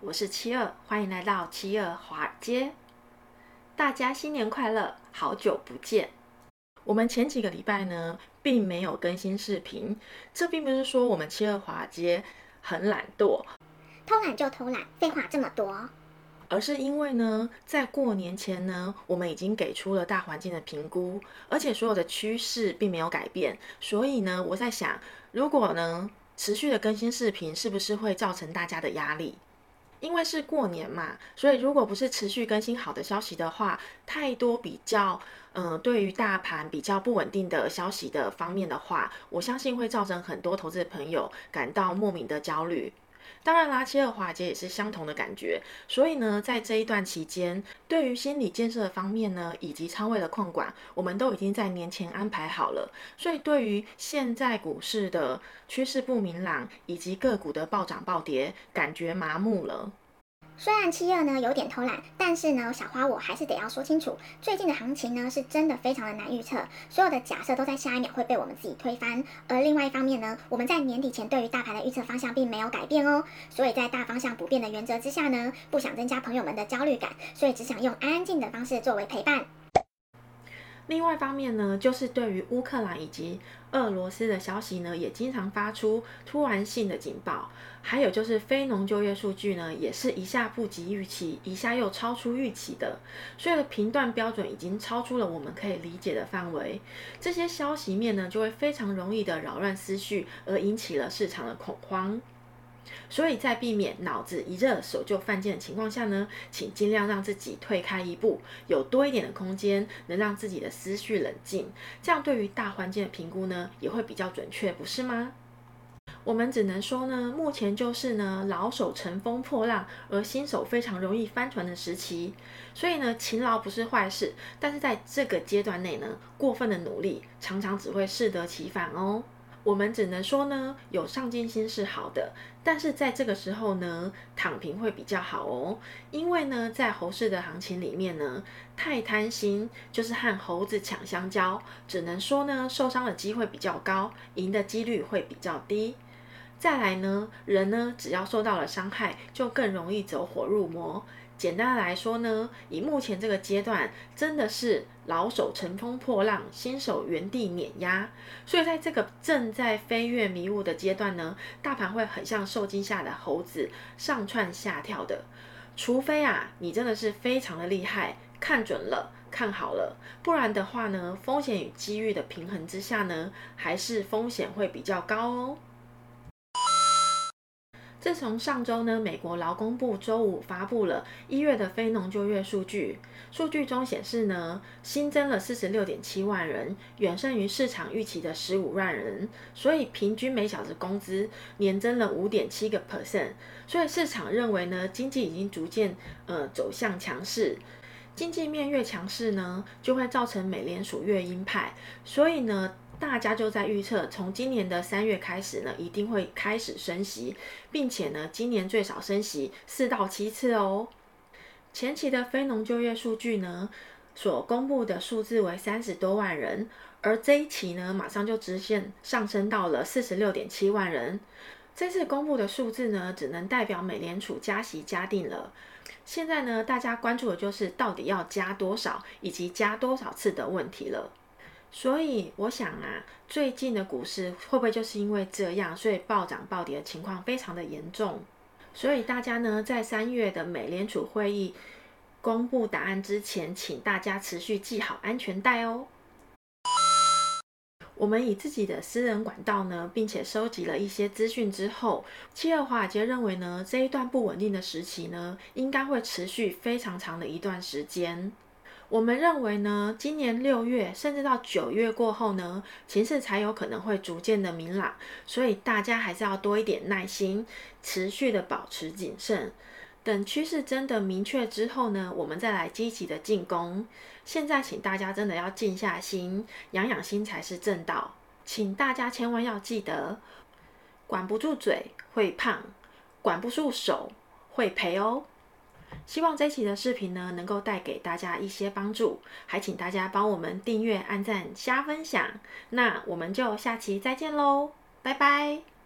我是七二，欢迎来到七二华尔街。大家新年快乐，好久不见。我们前几个礼拜呢，并没有更新视频，这并不是说我们七二华尔街很懒惰，偷懒就偷懒，废话这么多。而是因为呢，在过年前呢，我们已经给出了大环境的评估，而且所有的趋势并没有改变，所以呢，我在想，如果呢持续的更新视频，是不是会造成大家的压力？因为是过年嘛，所以如果不是持续更新好的消息的话，太多比较，嗯、对于大盘比较不稳定的消息的方面的话，我相信会造成很多投资的朋友感到莫名的焦虑。当然啦，七二华杰也是相同的感觉。所以呢，在这一段期间，对于心理建设方面呢，以及仓位的控管，我们都已经在年前安排好了。所以，对于现在股市的趋势不明朗，以及个股的暴涨暴跌，感觉麻木了。虽然七二呢有点偷懒，但是呢，小花我还是得要说清楚，最近的行情呢是真的非常的难预测，所有的假设都在下一秒会被我们自己推翻。而另外一方面呢，我们在年底前对于大盘的预测方向并没有改变哦，所以在大方向不变的原则之下呢，不想增加朋友们的焦虑感，所以只想用安静的方式作为陪伴。另外一方面呢，就是对于乌克兰以及俄罗斯的消息呢，也经常发出突然性的警报。还有就是非农就业数据呢，也是一下不及预期，一下又超出预期的。所以的评断标准已经超出了我们可以理解的范围。这些消息面呢，就会非常容易的扰乱思绪，而引起了市场的恐慌。所以在避免脑子一热手就犯贱的情况下呢，请尽量让自己退开一步，有多一点的空间，能让自己的思绪冷静，这样对于大环境的评估呢，也会比较准确，不是吗？我们只能说呢，目前就是呢，老手乘风破浪，而新手非常容易翻船的时期。所以呢，勤劳不是坏事，但是在这个阶段内呢，过分的努力常常只会适得其反哦。我们只能说呢，有上进心是好的，但是在这个时候呢，躺平会比较好哦。因为呢，在猴市的行情里面呢，太贪心就是和猴子抢香蕉，只能说呢，受伤的机会比较高，赢的几率会比较低。再来呢，人呢，只要受到了伤害，就更容易走火入魔。简单来说呢，以目前这个阶段，真的是老手乘风破浪，新手原地碾压。所以在这个正在飞跃迷雾的阶段呢，大盘会很像受惊吓的猴子，上窜下跳的。除非啊，你真的是非常的厉害，看准了，看好了，不然的话呢，风险与机遇的平衡之下呢，还是风险会比较高哦。自从上周呢，美国劳工部周五发布了一月的非农就业数据，数据中显示呢，新增了四十六点七万人，远胜于市场预期的十五万人，所以平均每小时工资年增了五点七个 percent，所以市场认为呢，经济已经逐渐呃走向强势，经济面越强势呢，就会造成美联储越鹰派，所以呢。大家就在预测，从今年的三月开始呢，一定会开始升息，并且呢，今年最少升息四到七次哦。前期的非农就业数据呢，所公布的数字为三十多万人，而这一期呢，马上就直线上升到了四十六点七万人。这次公布的数字呢，只能代表美联储加息加定了。现在呢，大家关注的就是到底要加多少，以及加多少次的问题了。所以我想啊，最近的股市会不会就是因为这样，所以暴涨暴跌的情况非常的严重？所以大家呢，在三月的美联储会议公布答案之前，请大家持续系好安全带哦。我们以自己的私人管道呢，并且收集了一些资讯之后，七二华尔街认为呢，这一段不稳定的时期呢，应该会持续非常长的一段时间。我们认为呢，今年六月甚至到九月过后呢，情势才有可能会逐渐的明朗，所以大家还是要多一点耐心，持续的保持谨慎，等趋势真的明确之后呢，我们再来积极的进攻。现在请大家真的要静下心，养养心才是正道。请大家千万要记得，管不住嘴会胖，管不住手会赔哦。希望这一期的视频呢，能够带给大家一些帮助，还请大家帮我们订阅、按赞、加分享。那我们就下期再见喽，拜拜。